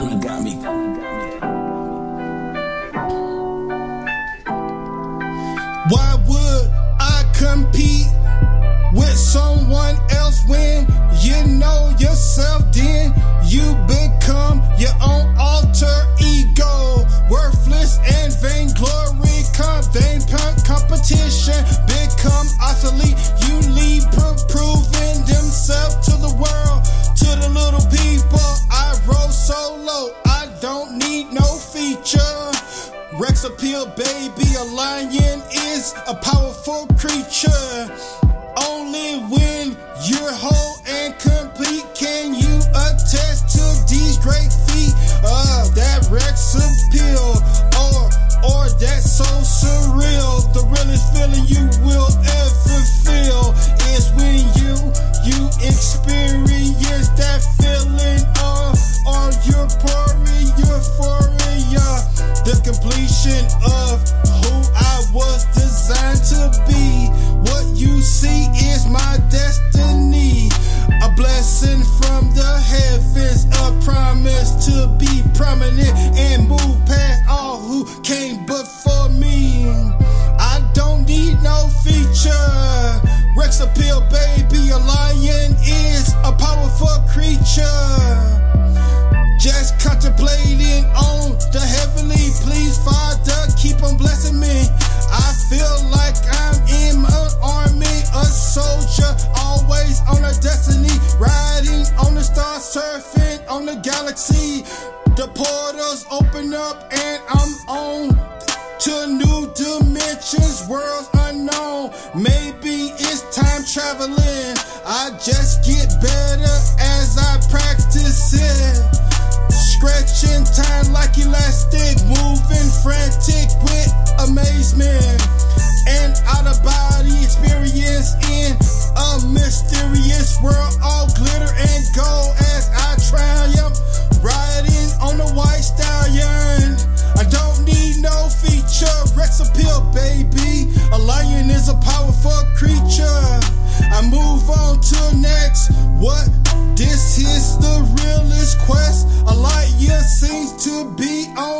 Donna got me. Why would I compete with someone else when you know yourself? don't need no feature. Rex appeal, baby, a lion is a powerful creature. completion of who I was designed to be. What you see is my destiny. A blessing from the heavens, a promise to be prominent and move past all who can. The portals open up and I'm on to new dimensions, worlds unknown. Maybe it's time traveling. I just get better as I practice it. Stretching time like elastic, moving frantic with amazement. to be on.